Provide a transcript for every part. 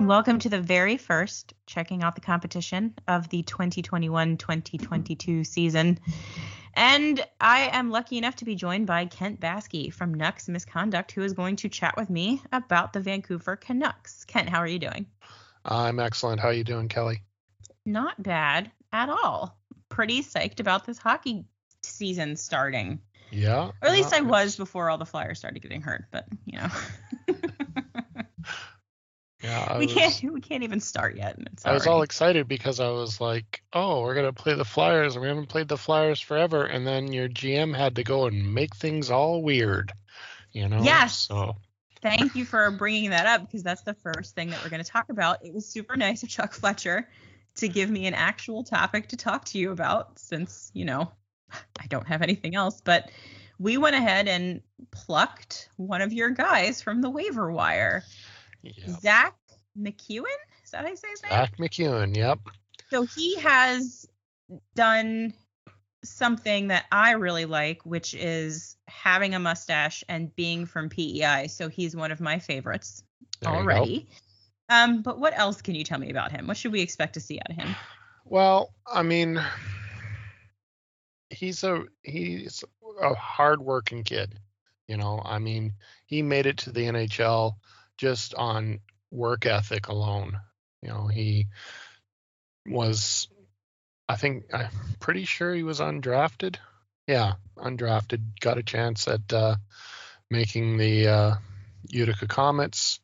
Welcome to the very first checking out the competition of the 2021-2022 season. And I am lucky enough to be joined by Kent Basky from Nucks Misconduct, who is going to chat with me about the Vancouver Canucks. Kent, how are you doing? I'm excellent. How are you doing, Kelly? Not bad at all. Pretty psyched about this hockey season starting. Yeah. Or at least uh, I was before all the Flyers started getting hurt, but you know. Yeah, we was, can't we can't even start yet. I was all excited because I was like, "Oh, we're gonna play the Flyers. We haven't played the Flyers forever." And then your GM had to go and make things all weird, you know. Yes. So. Thank you for bringing that up because that's the first thing that we're going to talk about. It was super nice of Chuck Fletcher to give me an actual topic to talk to you about since, you know, I don't have anything else. But we went ahead and plucked one of your guys from the waiver wire. Yep. Zach MacEwen? Is that how you say his name? Zach MacEwen, yep. So he has done something that I really like, which is having a mustache and being from PEI. So he's one of my favorites there already. Um, but what else can you tell me about him? What should we expect to see out of him? Well, I mean, he's a he's a hardworking kid. You know, I mean, he made it to the NHL just on work ethic alone. You know, he was, I think, I'm pretty sure he was undrafted. Yeah, undrafted. Got a chance at uh, making the uh, Utica Comets.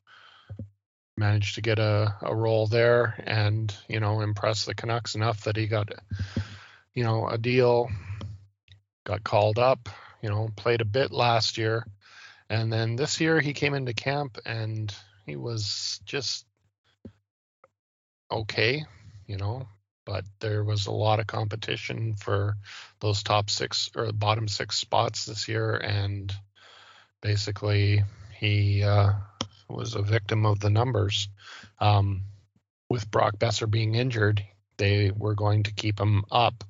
Managed to get a, a role there and, you know, impress the Canucks enough that he got, you know, a deal. Got called up, you know, played a bit last year and then this year he came into camp and he was just okay, you know, but there was a lot of competition for those top six or bottom six spots this year. And basically he uh, was a victim of the numbers. Um, with Brock Boeser being injured, they were going to keep him up.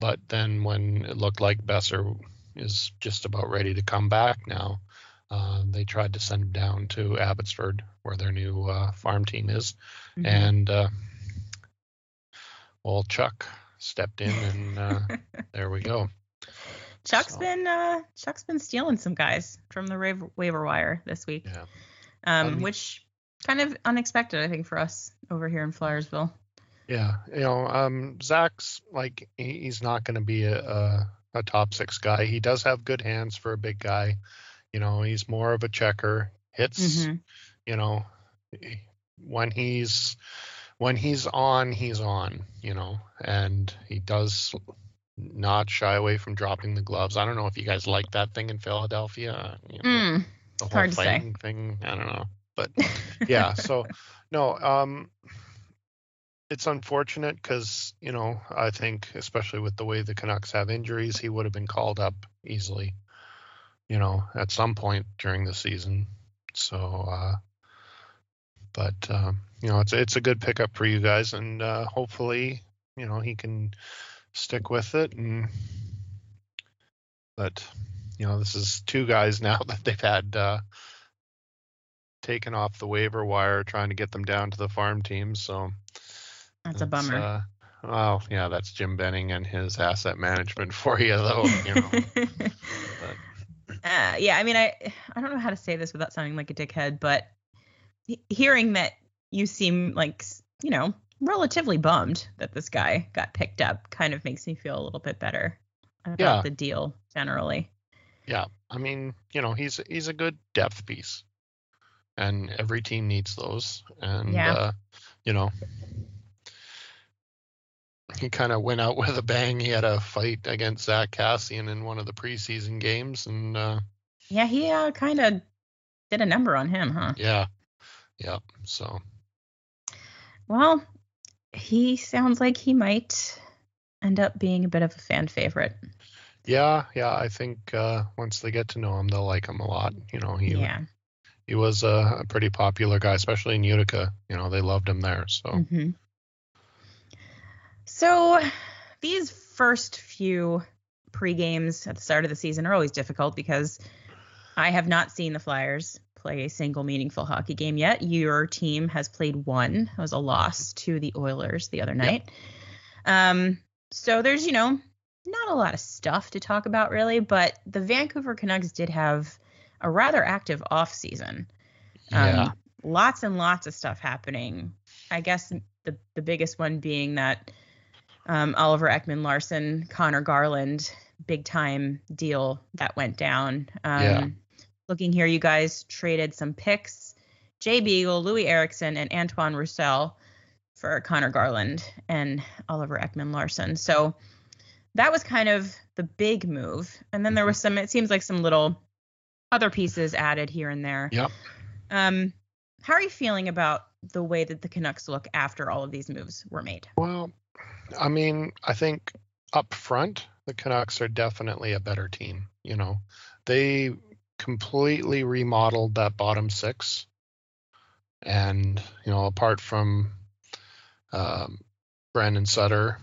But then when it looked like Boeser is just about ready to come back now, uh, they tried to send him down to Abbotsford, where their new uh, farm team is, mm-hmm. and uh, well, Chuck stepped in, and uh, there we go. Chuck's so. been uh, Chuck's been stealing some guys from the waiver, waiver wire this week, yeah. um, um, which kind of unexpected, I think, for us over here in Flyersville. Yeah, you know, um, Zach's like he's not going to be a, a, a top six guy. He does have good hands for a big guy. You know, he's more of a checker. Hits, mm-hmm. you know, when he's when he's on, he's on, you know, and he does not shy away from dropping the gloves. I don't know if you guys like that thing in Philadelphia. You know, mm, the whole hard to say. thing. I don't know. But yeah, so no, um it's unfortunate because, you know, I think especially with the way the Canucks have injuries, he would have been called up easily you know, at some point during the season. So, uh, but um, you know, it's it's a good pickup for you guys, and uh, hopefully, you know, he can stick with it. And but you know, this is two guys now that they've had uh, taken off the waiver wire, trying to get them down to the farm team. So that's a bummer. Uh, well, yeah, that's Jim Benning and his asset management for you, though. You know. but, uh, yeah, I mean, I I don't know how to say this without sounding like a dickhead, but hearing that you seem like you know relatively bummed that this guy got picked up. Kind of makes me feel a little bit better about Yeah. the deal generally. Yeah, I mean, you know, he's he's a good depth piece, and every team needs those. And Yeah. uh, you know, he kind of went out with a bang. He had a fight against Zach Kassian in one of the preseason games, and uh, Yeah, he uh, kind of did a number on him, huh? yeah, yeah. So Well, he sounds like he might end up being a bit of a fan favorite. yeah, yeah. I think uh, once they get to know him, they'll like him a lot. You know, he yeah. he was a, a pretty popular guy, especially in Utica. You know, they loved him there. So hmm So these first few pre games at the start of the season are always difficult because I have not seen the Flyers play a single meaningful hockey game yet. Your team has played one. It was a loss to the Oilers the other night. Um, so there's, you know, not a lot of stuff to talk about really, but the Vancouver Canucks did have a rather active off season. yeah, Um, lots and lots of stuff happening. I guess the the biggest one being that um, Oliver Ekman-Larsson, Connor Garland, big time deal that went down. Um, Yeah. Looking here, you guys traded some picks: Jay Beagle, Loui Eriksson, and Antoine Roussel for Connor Garland and Oliver Ekman-Larsson. So that was kind of the big move. And then there was some. It seems like some little other pieces added here and there. Yep. Um, how are you feeling about the way that the Canucks look after all of these moves were made? Well, I mean, I think up front, the Canucks are definitely a better team. You know, they completely remodeled that bottom six. And, you know, apart from um, Brandon Sutter,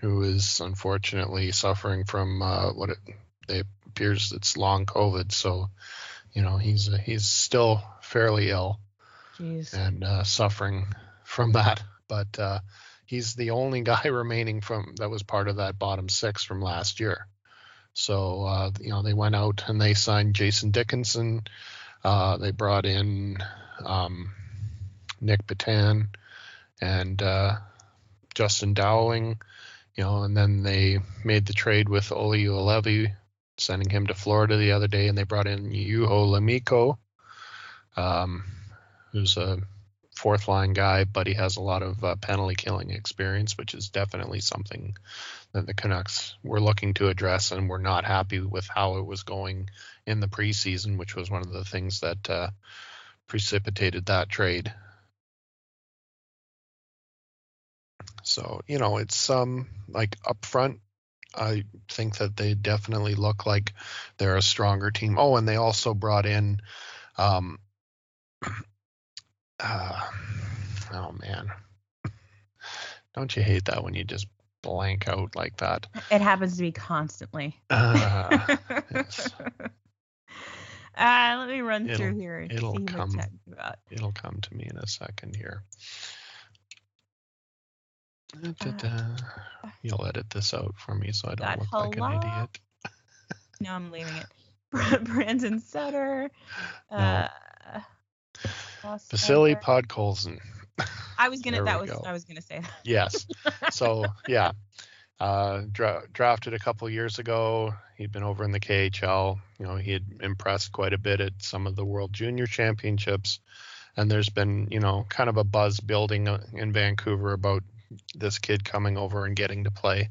who is unfortunately suffering from uh, what it, it appears it's long COVID. So, you know, he's he's still fairly ill Jeez. and uh, suffering from that. But uh, he's the only guy remaining from that was part of that bottom six from last year. So uh, you know they went out and they signed Jason Dickinson. Uh, they brought in um, Nic Petan and uh, Justin Dowling. You know, and then they made the trade with Olli Juolevi, sending him to Florida the other day, and they brought in Juho Lammikko, um, who's a fourth line guy, but he has a lot of uh, penalty killing experience, which is definitely something that the Canucks were looking to address and were not happy with how it was going in the preseason, which was one of the things that uh, precipitated that trade. So, you know, it's um like up front, I think that they definitely look like they're a stronger team. Oh, and they also brought in um uh, oh man. Don't you hate that when you just blank out like that? It happens to me constantly. Uh, yes. Uh, let me run It'll- through here. and it'll come. I'm talking about. It'll come to me in a second here. You'll edit this out for me so I don't look like an idiot. No, I'm leaving it. Brandon Sutter. Uh, Vasily Podkolzin. I was gonna. That was. go. I was gonna say that. Yes. So yeah, uh, dra- drafted a couple years ago. He'd been over in the KHL. You know, he had impressed quite a bit at some of the World Junior Championships, and there's been you know kind of a buzz building uh, in Vancouver about this kid coming over and getting to play.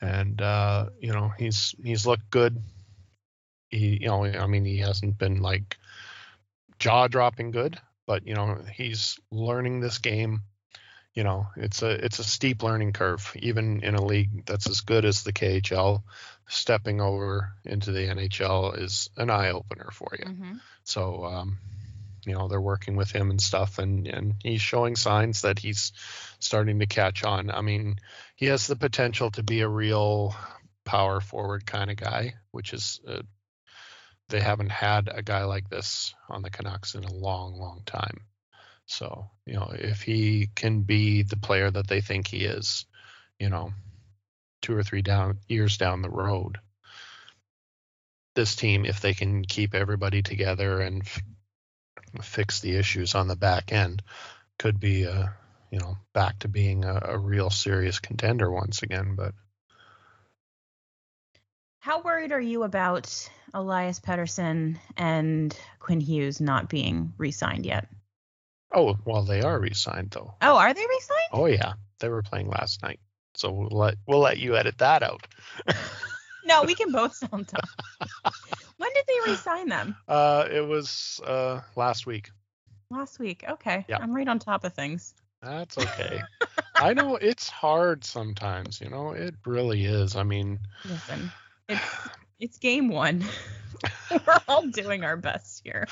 And uh, you know, he's he's looked good. He, you know, I mean, he hasn't been like jaw dropping good, but you know, he's learning this game. You know it's a it's a steep learning curve even in a league that's as good as the KHL stepping over into the NHL is an eye opener for you. Mhm. so um you know they're working with him and stuff and and he's showing signs that he's starting to catch on. I mean he has the potential to be a real power forward kind of guy which is uh, they haven't had a guy like this on the Canucks in a long long time so, you know, if he can be the player that they think he is, you know, two or three down years down the road, this team, if they can keep everybody together and f- fix the issues on the back end, could be a you know, back to being a, a real serious contender once again. But How worried are you about Elias Pettersson and Quinn Hughes not being re-signed yet? oh, well, they are re-signed though. Oh, are they re-signed? Oh yeah, they were playing last night. So we'll let we'll let you edit that out. No, we can both sound dumb. when did they re-sign them? Uh, it was uh last week. Last week. Okay. Yeah. I'm right on top of things. That's okay. I know it's hard sometimes, you know, it really is. I mean, Listen, it's it's game one. We're all doing our best here.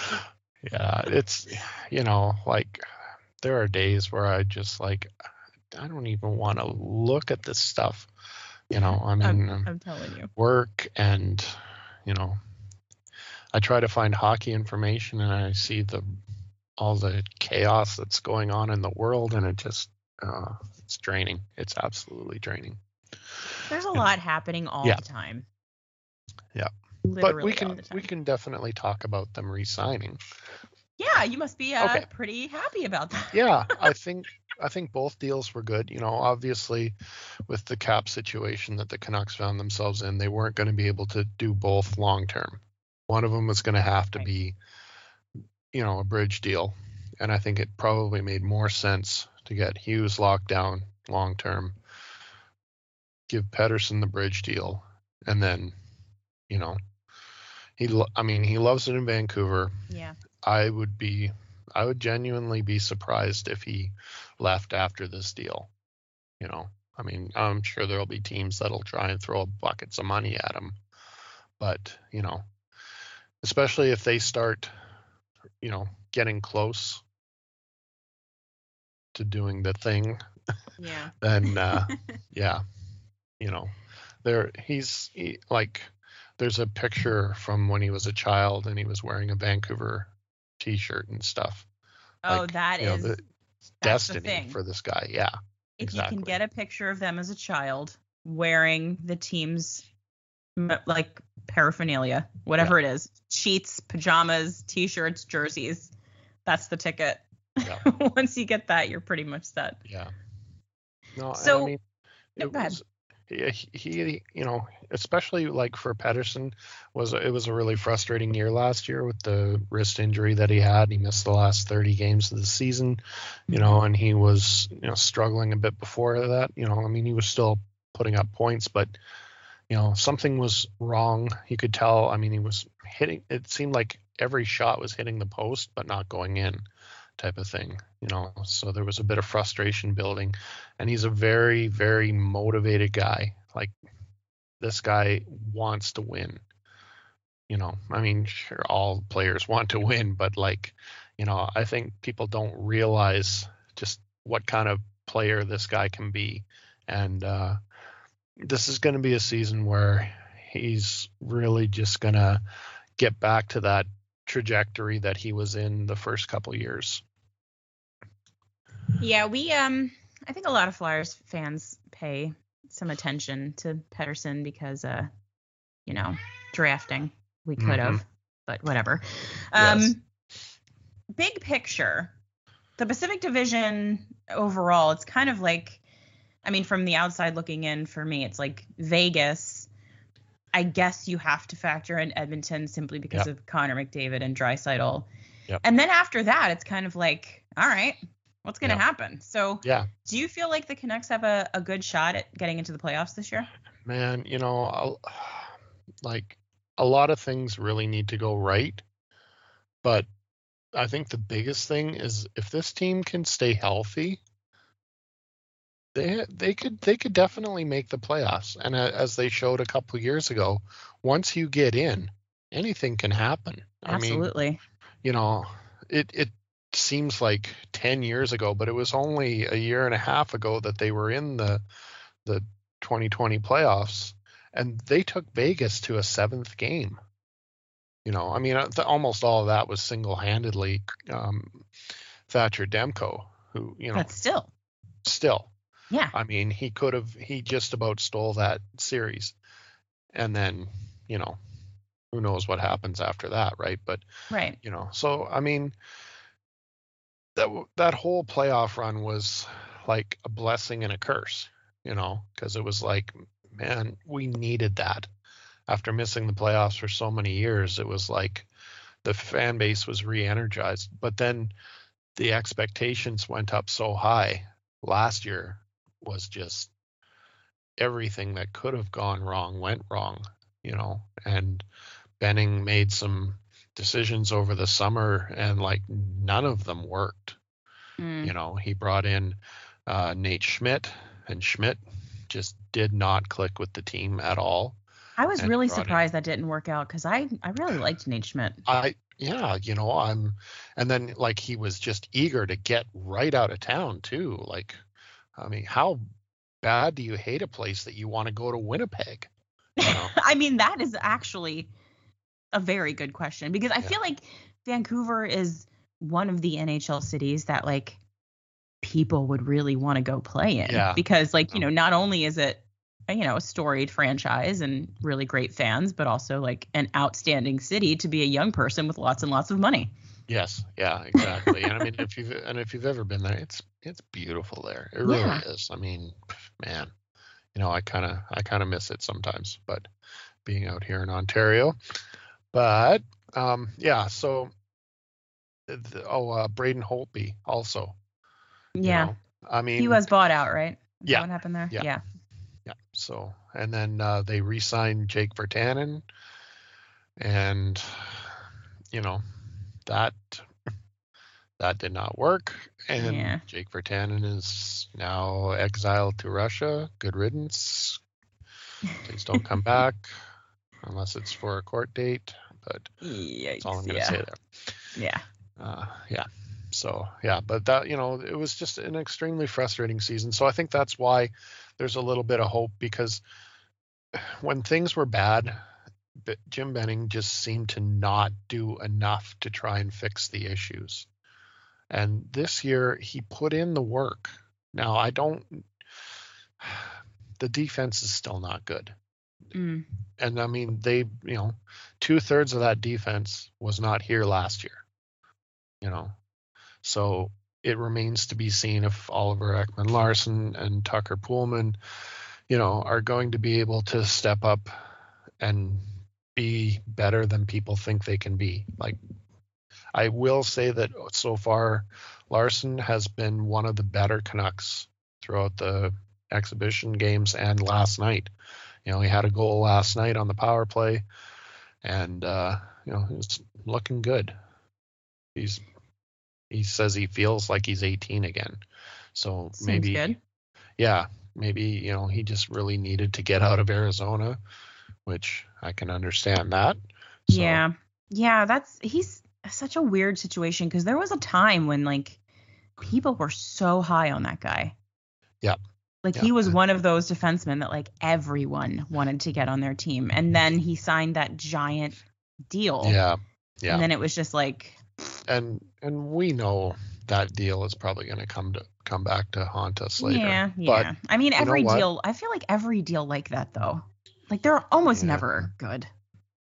yeah, it's you know, like there are days where I just like I don't even want to look at this stuff. You know, I mean, I'm, um, I'm telling you. work and you know, I try to find hockey information and I see the all the chaos that's going on in the world and it just uh, it's draining. It's absolutely draining. There's a lot happening all Yeah. the time. Yeah. Literally but we can we can definitely talk about them re-signing. Yeah, you must be uh, Okay. pretty happy about that. Yeah, I think I think both deals were good. You know, obviously with the cap situation that the Canucks found themselves in, they weren't going to be able to do both long term. One of them was going to have to Right. be you know, a bridge deal. And I think it probably made more sense to get Hughes locked down long term, give Pettersson the bridge deal, and then, you know, he lo- I mean, he loves it in Vancouver. Yeah. I would be I would genuinely be surprised if he left after this deal. You know, I mean, I'm sure there'll be teams that'll try and throw buckets of money at him. But, you know, especially if they start, you know, getting close to doing the thing, Yeah. then uh yeah, you know, there he's he, like there's a picture from when he was a child and he was wearing a Vancouver t-shirt and stuff. Oh, Like, that you know, the that's the destiny for this guy. Yeah. if you can get a picture of them as a child wearing the team's like paraphernalia, whatever it is, sheets, pajamas, t-shirts, jerseys, that's the ticket. Yeah. Once you get that, you're pretty much set. Yeah. No, So- I mean, No, it ahead. was he, he, you know, especially like for Pettersson, was it was a really frustrating year last year with the wrist injury that he had. He missed the last 30 games of the season, you know, and he was you know struggling a bit before that. You know, I mean, he was still putting up points, but you know, something was wrong. You could tell. I mean, he was hitting. It seemed like every shot was hitting the post, but not going in type of thing, you know. So there was a bit of frustration building, and he's a very, very motivated guy. Like this guy wants to win. You know, I mean, sure, all players want to win, but like, you know, I think people don't realize just what kind of player this guy can be, and uh, this is going to be a season where he's really just going to get back to that trajectory that he was in the first couple years. Yeah, we um I think a lot of Flyers fans pay some attention to Pettersson because uh you know, drafting. We could have, but whatever. Um Yes. big picture. The Pacific Division overall, it's kind of like I mean from the outside looking in for me, it's like Vegas. I guess you have to factor in Edmonton simply because of Connor McDavid and Draisaitl. Yep. And then after that, it's kind of like, all right, what's going to Yep. happen? So Yeah, do you feel like the Canucks have a, a good shot at getting into the playoffs this year? man, you know, I'll, like a lot of things really need to go right, but I think the biggest thing is if this team can stay healthy, they they could they could definitely make the playoffs. And as they showed a couple years ago, once you get in, anything can happen. I mean, Absolutely. you know, it it seems like 10 years ago, but it was only a year and a half ago that they were in the the 2020 playoffs and they took Vegas to a seventh game. You know, I mean, uh, almost all of that was single-handedly um, Thatcher Demko, who, you know, but still, still, yeah. I mean, he could have, he just about stole that series. And then, you know, who knows what happens after that, right? But Right. you know so i mean that that whole playoff run was like a blessing and a curse, you know, because it was like, man, we needed that. After missing the playoffs for so many years, it was like the fan base was re-energized. But then the expectations went up so high. Last year was just everything that could have gone wrong went wrong, you know, and Benning made some decisions over the summer and like none of them worked. Mm. You know, he brought in uh, Nate Schmidt and Schmidt just did not click with the team at all. I was really brought in- surprised that didn't work out because I I really liked Nate Schmidt. I yeah, you know, I'm and then like he was just eager to get right out of town too. Like I mean, how bad do you hate a place that you want to go to Winnipeg? You know? I mean, that is actually a very good question because I Yeah. feel like Vancouver is one of the NHL cities that like people would really want to go play in Yeah. because like, you know, not only is it you know, a storied franchise and really great fans, but also like an outstanding city to be a young person with lots and lots of money. Yes, yeah, exactly. and I mean if you've and if you've ever been there, it's it's beautiful there. It really Yeah. is. I mean, man, you know, I kind of I kind of miss it sometimes, but being out here in Ontario. But um yeah, so the, oh, uh, Braden Holtby also. you Yeah. know. I mean, he was bought out, right? Yeah. What happened there? Yeah. Yeah. Yeah. So, and then uh, they re-signed Jake Virtanen, and you know that that did not work. And Yeah. Jake Virtanen is now exiled to Russia. Good riddance. Please don't come back unless it's for a court date. But that's all I'm going to Yeah. say there. Yeah. uh, yeah so yeah but that you know it was just an extremely frustrating season so i think that's why there's a little bit of hope because when things were bad jim benning just seemed to not do enough to try and fix the issues and this year he put in the work now i don't the defense is still not good Mm. and I mean they you know two thirds of that defense was not here last year. You know, so it remains to be seen if Oliver Ekman-Larsson and Tucker Poolman, you know, are going to be able to step up and be better than people think they can be. Like I will say that so far Larsson has been one of the better Canucks throughout the exhibition games and last night. You know, he had a goal last night on the power play, and uh, you know, he's looking good. He's he says he feels like he's 18 again. So Seems maybe, good. yeah, maybe you know he just really needed to get out of Arizona, which I can understand that. So, Yeah. Yeah, that's he's such a weird situation because there was a time when like people were so high on that guy. Yeah. Like Yeah. he was one of those defensemen that like everyone wanted to get on their team. And then he signed that giant deal. Yeah, yeah. And then it was just like and and we know that deal is probably going to come to come back to haunt us later. Yeah, But yeah. I mean every deal I feel like every deal like that though. Like they're almost Yeah. never good.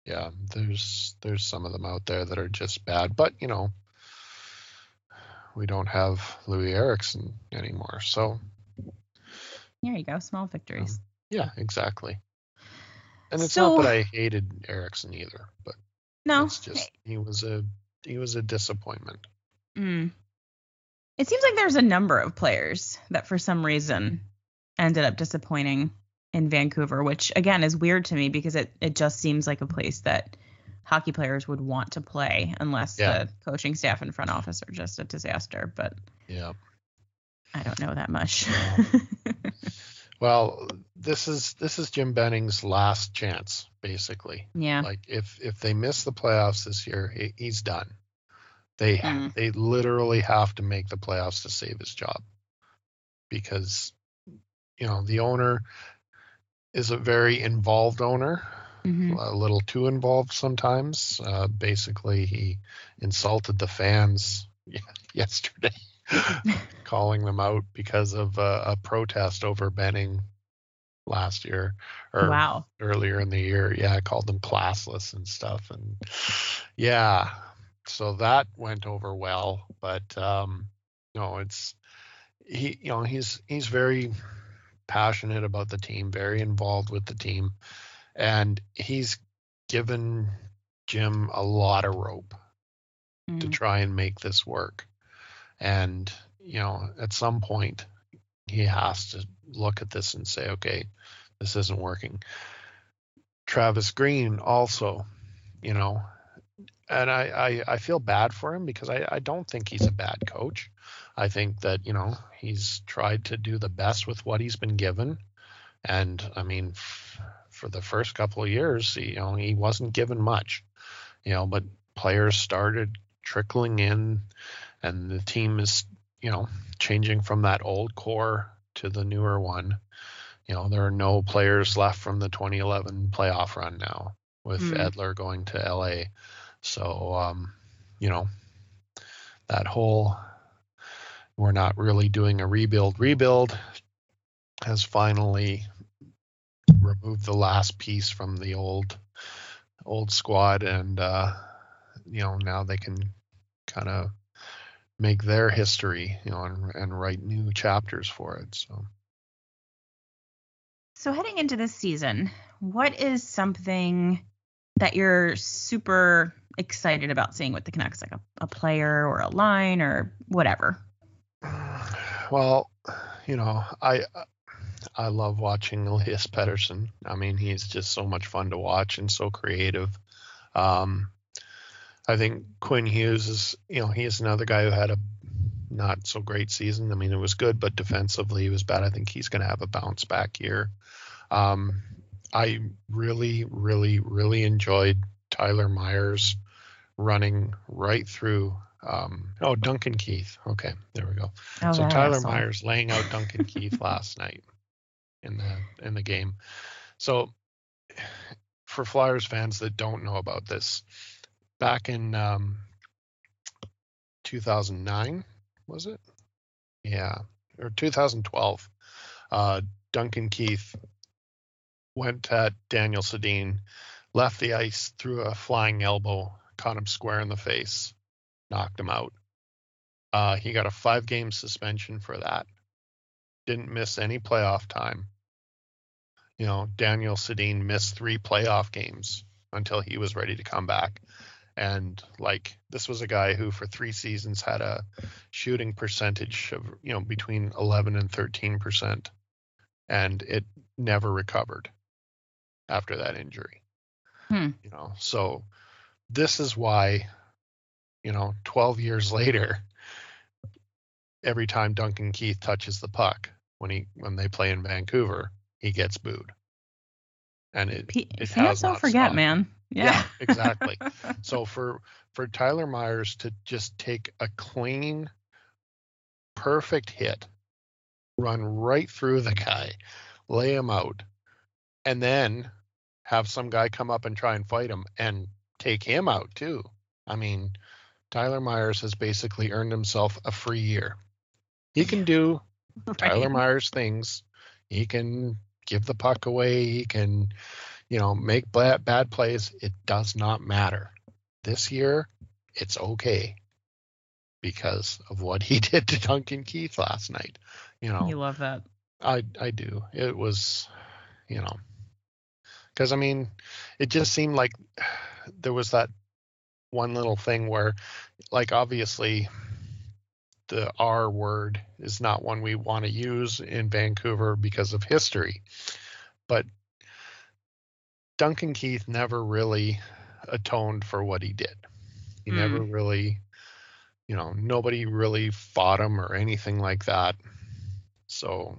yeah, there's there's some of them out there that are just bad, but you know, we don't have Loui Eriksson anymore. So There you go. Small victories. yeah, exactly. And it's So- not that I hated Erickson either, but no. it's just he was a he was a disappointment. Mm. It seems like there's a number of players that for some reason ended up disappointing in Vancouver, which again is weird to me because it, it just seems like a place that hockey players would want to play unless Yeah. the coaching staff and front office are just a disaster. But Yeah. I don't know that much. Well, this is this is Jim Benning's last chance, basically. yeah. Like if if they miss the playoffs this year, he, he's done. They Mm. they literally have to make the playoffs to save his job because you know the owner is a very involved owner, Mhm. a little too involved sometimes. Uh, basically, he insulted the fans yesterday, calling them out because of uh, a protest over Benning last year or Wow. earlier in the year. Yeah, I called them classless and stuff. And yeah, so that went over well. But um, no, it's he you know he's he's very passionate about the team, very involved with the team, and he's given Jim a lot of rope mm-hmm. to try and make this work. And you know, at some point, he has to look at this and say, okay, this isn't working. Travis Green also, you know, and I, I, I feel bad for him because I, I don't think he's a bad coach. I think that, you know, he's tried to do the best with what he's been given. And I mean, f- for the first couple of years, you know, he wasn't given much, you know, but players started trickling in and the team is, you know, changing from that old core to the newer one. You know, there are no players left from the 2011 playoff run now with mm. Edler going to LA. So, um, you know, that whole we're not really doing a rebuild. Rebuild has finally removed the last piece from the old old squad and uh you know now they can kind of make their history you know and, and write new chapters for it so. So heading into this season what is something that you're super excited about seeing with the Canucks, like a, a player or a line or whatever? Well, you know, I I love watching Elias Pettersson. I mean, he's just so much fun to watch and so creative. Um, I think Quinn Hughes is, you know, he is another guy who had a not so great season. I mean, it was good, but defensively he was bad. I think he's going to have a bounce back year. Um, I really, really, really enjoyed Tyler Myers running right through. Um, oh, Duncan Keith. Okay, there we go. Oh, so Tyler awesome. Myers laying out Duncan Keith last night in the in the game. So for Flyers fans that don't know about this, back in um, 2009 was it? Yeah, or 2012. Uh, Duncan Keith went at Daniel Sedin, left the ice, threw a flying elbow, caught him square in the face, knocked him out. Uh, he got a five game suspension for that. Didn't miss any playoff time. You know, Daniel Sedin missed three playoff games until he was ready to come back. And like this was a guy who for three seasons had a shooting percentage of, you know, between 11 and 13 percent. And it never recovered after that injury. Hmm. You know, so this is why, you know, 12 years later, every time Duncan Keith touches the puck when he when they play in Vancouver, he gets booed. And it, P- it has don't forget, stopped. man. Yeah, yeah exactly. so for for Tyler Myers to just take a clean, perfect hit, run right through the guy, lay him out, and then have some guy come up and try and fight him and take him out too. I mean, Tyler Myers has basically earned himself a free year. He can do right. Tyler Myers things. He can give the puck away. He can, you know, make bad, bad plays. It does not matter. This year, it's okay because of what he did to Duncan Keith last night. You know, you love that. I I do. It was, you know, because I mean, it just seemed like there was that one little thing where, like, obviously, the R word is not one we want to use in Vancouver because of history, but Duncan Keith never really atoned for what he did. He mm. never really, you know, nobody really fought him or anything like that. So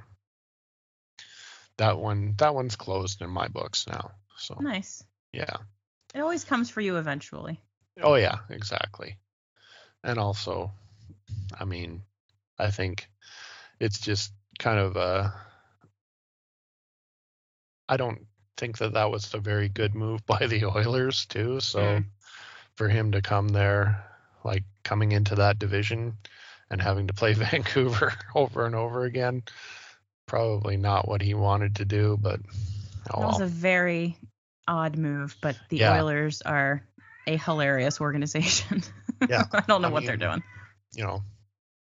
that one that one's closed in my books now. So nice. Yeah. It always comes for you eventually. Oh yeah, exactly. And also, I mean, I think it's just kind of a. I don't think that that was a very good move by the Oilers too. So mm. for him to come there, like coming into that division and having to play Vancouver over and over again, probably not what he wanted to do, but oh, that was a very odd move, but the yeah. Oilers are a hilarious organization. Yeah. I don't know I what mean, they're doing. You know,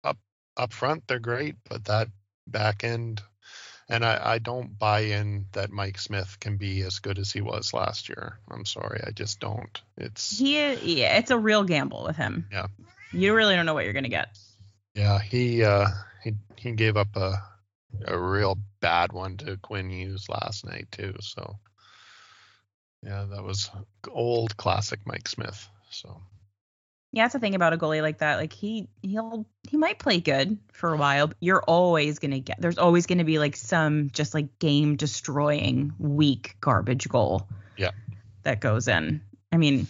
up up front they're great, but that back end, and I, I don't buy in that Mike Smith can be as good as he was last year. I'm sorry, I just don't. It's He yeah, it's a real gamble with him. Yeah. You really don't know what you're gonna get. yeah he uh he he gave up a a real bad one to Quinn Hughes last night too. So yeah, that was old classic Mike Smith. So Yeah, that's the thing about a goalie like that. Like he he'll he might play good for a while, but you're always gonna get there's always gonna be like some just like game destroying weak garbage goal. Yeah. That goes in. I mean,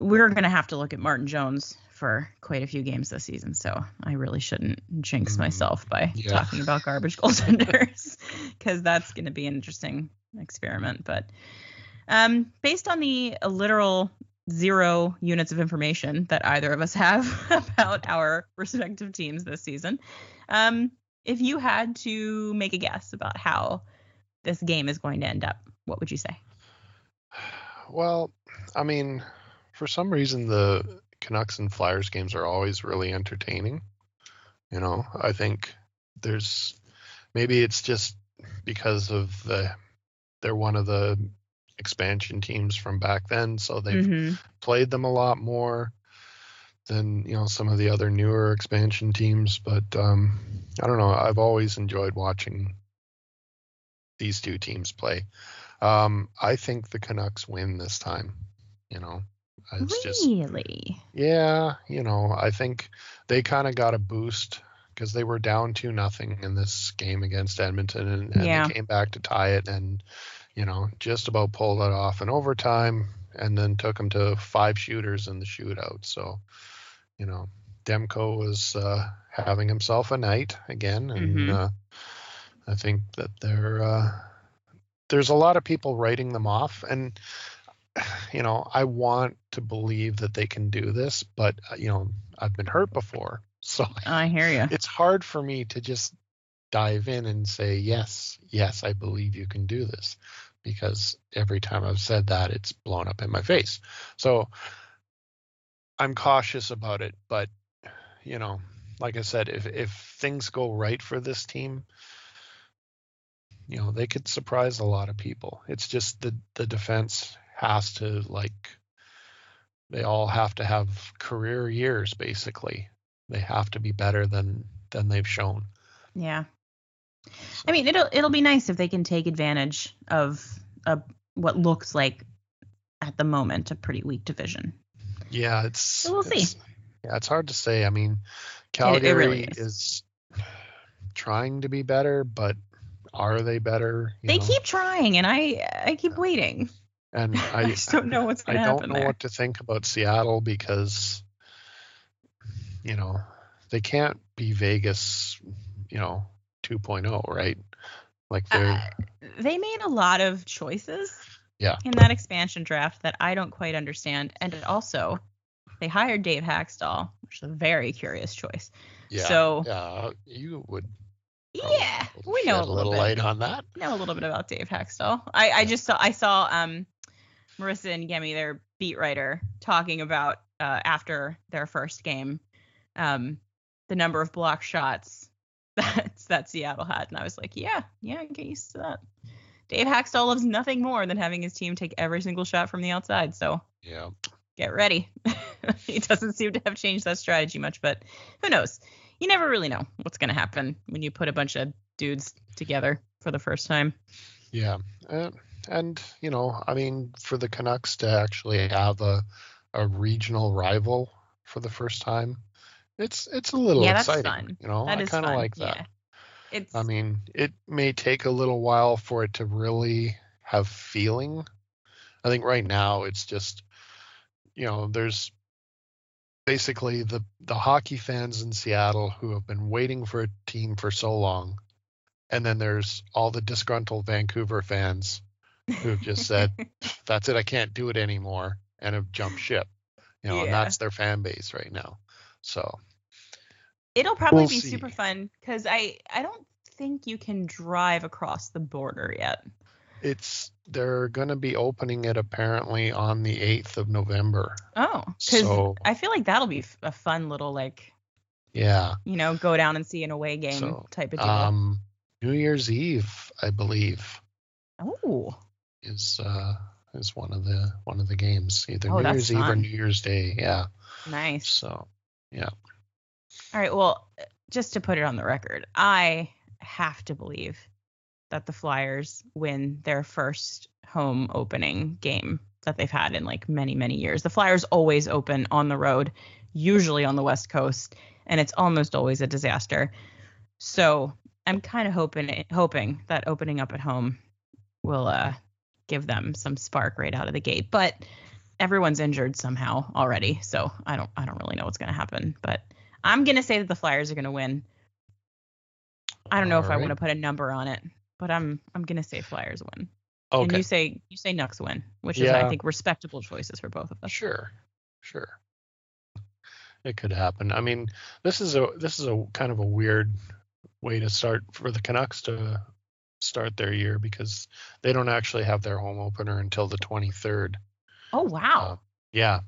we're gonna have to look at Martin Jones for quite a few games this season, so I really shouldn't jinx Mm, myself by yeah. talking about garbage goaltenders because that's gonna be an interesting experiment. But um, based on the literal zero units of information that either of us have about our respective teams this season. Um, if you had to make a guess about how this game is going to end up, what would you say? Well, I mean, for some reason the Canucks and Flyers games are always really entertaining. You know, I think there's maybe it's just because of the they're one of the expansion teams from back then, so they've Mhm. played them a lot more than you know some of the other newer expansion teams. But um, I don't know. I've always enjoyed watching these two teams play. Um, I think the Canucks win this time. You know, it's just Really? yeah. You know, I think they kind of got a boost because they were down two nothing in this game against Edmonton, and, and Yeah. they came back to tie it, and you know, just about pulled it off in overtime, and then took them to five shooters in the shootout. So, you know, Demko was uh, having himself a night again, and Mhm. uh, I think that there uh, there's a lot of people writing them off, and you know, I want to believe that they can do this, but uh, you know, I've been hurt before, so I hear you. it's hard for me to just dive in and say yes, yes, I believe you can do this, because every time I've said that, it's blown up in my face. So I'm cautious about it, but you know, like I said, if if things go right for this team, you know, they could surprise a lot of people. It's just the the defense has to like they all have to have career years basically. They have to be better than than they've shown. Yeah. I mean, it'll it'll be nice if they can take advantage of a what looks like at the moment a pretty weak division. Yeah, it's So we'll see. Yeah, it's hard to say. I mean, it Calgary really is. is. trying to be better, but are they better? You They know? keep trying, and I I keep waiting. and I, I just don't know what's I gonna don't know there. what to think about Seattle because you know, they can't be Vegas, you know, 2.0, right? Like they're Uh, they made a lot of choices Yeah. in that expansion draft that I don't quite understand. And it also, they hired Dave Hakstol, which is a very curious choice. yeah. so- yeah, you would Yeah, be able to we know a little, bit. light on that. know a little bit about Dave Hakstol. I, I just saw I saw um Marissa and Yemi, their beat writer, talking about uh, after their first game, um, the number of block shots that that Seattle had, and I was like, yeah, yeah, get used to that. Dave Hakstol loves nothing more than having his team take every single shot from the outside, so Yeah. get ready. he doesn't seem to have changed that strategy much, but who knows? You never really know what's going to happen when you put a bunch of dudes together for the first time. Yeah, uh, and you know, I mean, for the Canucks to actually have a a regional rival for the first time, it's it's a little Yeah, that's exciting. fun. You know, That I kind of like that. Yeah. It's I mean, it may take a little while for it to really have feeling. I think right now it's just, you know, there's basically the the hockey fans in Seattle who have been waiting for a team for so long, and then there's all the disgruntled Vancouver fans who've just said, "That's it, I can't do it anymore," and have jumped ship. You know, and that's their fan base right now. So it'll probably we'll be see. super fun because I I don't think you can drive across the border yet. it's they're going to be opening it apparently on the 8th of November. Oh, because So- I feel like that'll be a fun little like Yeah. You know, go down and see an away game So, type of deal. Um, New Year's Eve, I believe, oh, is uh is one of the one of the games. Either Oh, New Year's Eve or. New Year's Day. Yeah. nice. So yeah. All right. Well, just to put it on the record, I have to believe that the Flyers win their first home opening game that they've had in like many, many years. The Flyers always open on the road, usually on the West Coast, and it's almost always a disaster. So I'm kind of hoping hoping that opening up at home will uh, give them some spark right out of the gate. But everyone's injured somehow already, so I don't I don't really know what's going to happen. But I'm gonna say that the Flyers are gonna win. I don't know if I want to put a number on it, but I'm I'm gonna say Flyers win. Okay. And you say you say Nucks win, which is I think respectable choices for both of us. Sure, sure. It could happen. I mean, this is a this is a kind of a weird way to start for the Canucks to start their year because they don't actually have their home opener until the 23rd. Oh wow. Uh, yeah,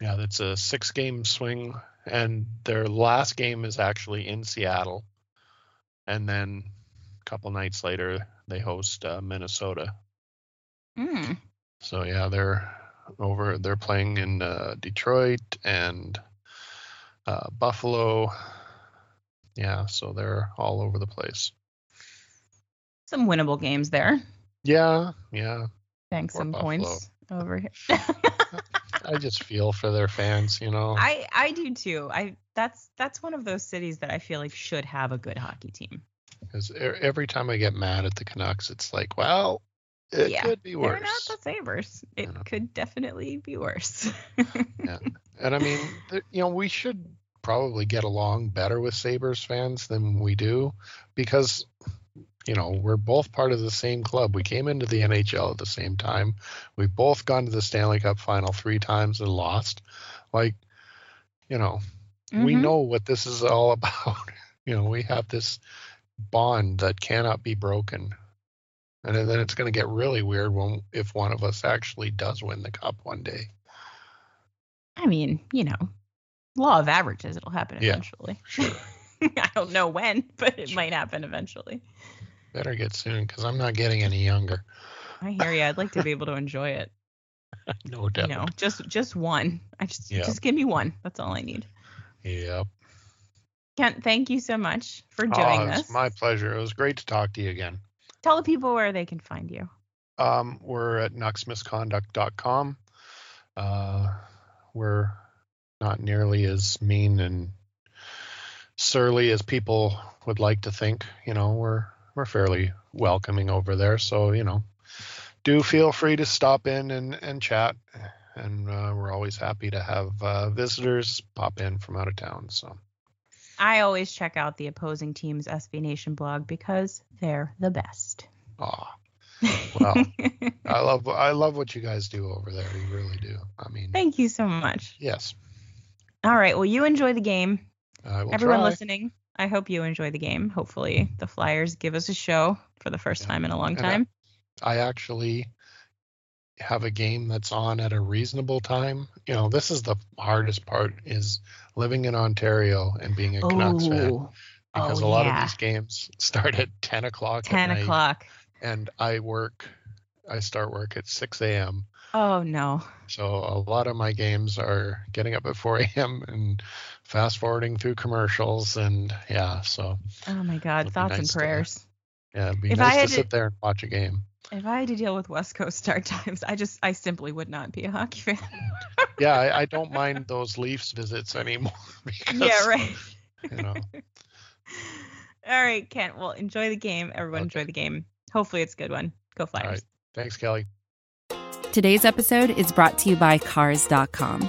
yeah, that's a six game swing, and their last game is actually in Seattle, and then a couple nights later they host uh, Minnesota. Mm. So yeah, they're over. They're playing in uh, Detroit and uh, Buffalo. Yeah, so they're all over the place. Some winnable games there. Yeah, yeah. Bank Poor some Buffalo. points over here. I just feel for their fans, you know. I I do too. I that's that's one of those cities that I feel like should have a good hockey team. Because every time I get mad at the Canucks, it's like, well, it Yeah, could be worse. They're not the Sabres. It know. could definitely be worse. And I mean, you know, we should probably get along better with Sabres fans than we do because, you know, we're both part of the same club. We came into the NHL at the same time. We've both gone to the Stanley Cup final three times and lost. Like, you know, we Mhm. know what this is all about. you know, we have this bond that cannot be broken. And then it's going to get really weird when if one of us actually does win the cup one day. I mean, you know, law of averages. It'll happen Yeah. eventually. Sure. I don't know when, but it Sure. might happen eventually. Better get soon because I'm not getting any younger. I hear you. I'd like to be able to enjoy it. No doubt. know, just just one. I just Yeah. just give me one. That's all I need. Yep. Kent, thank you so much for Oh, doing it's this. my pleasure. It was great to talk to you again. Tell the people where they can find you. Um, we're at nucksmisconduct.com. Uh, we're not nearly as mean and surly as people would like to think. You know, we're we're fairly welcoming over there. So you know, do feel free to stop in and and chat. And uh, we're always happy to have uh, visitors pop in from out of town. So I always check out the opposing team's SB Nation blog because they're the best. aw. Well, I love I love what you guys do over there. You really do. I mean, Thank you so much. yes, All right. Well, you enjoy the game. I will Everyone try. listening, I hope you enjoy the game. Hopefully, the Flyers give us a show for the first Yeah. time in a long And I- time. I actually have a game that's on at a reasonable time. You know, this is the hardest part is living in Ontario and being a Canucks fan Oh, because oh, a lot yeah. of these games start at 10 o'clock. at 10 night, o'clock. And I work, I start work at 6 a.m. Oh, no. So a lot of my games are getting up at 4 a.m. and fast forwarding through commercials. And yeah, so Oh, my God. Thoughts nice and to- prayers. yeah, it'd be If I nice had to to- sit there and watch a game. If I had to deal with West Coast start times, I just, I simply would not be a hockey fan. Yeah, I, I don't mind those Leafs visits anymore. Because, yeah, right. You know, All right, Kent. Well, enjoy the game. Everyone Okay. enjoy the game. Hopefully, it's a good one. Go Flyers. right. thanks, Kelly. Today's episode is brought to you by Cars.com.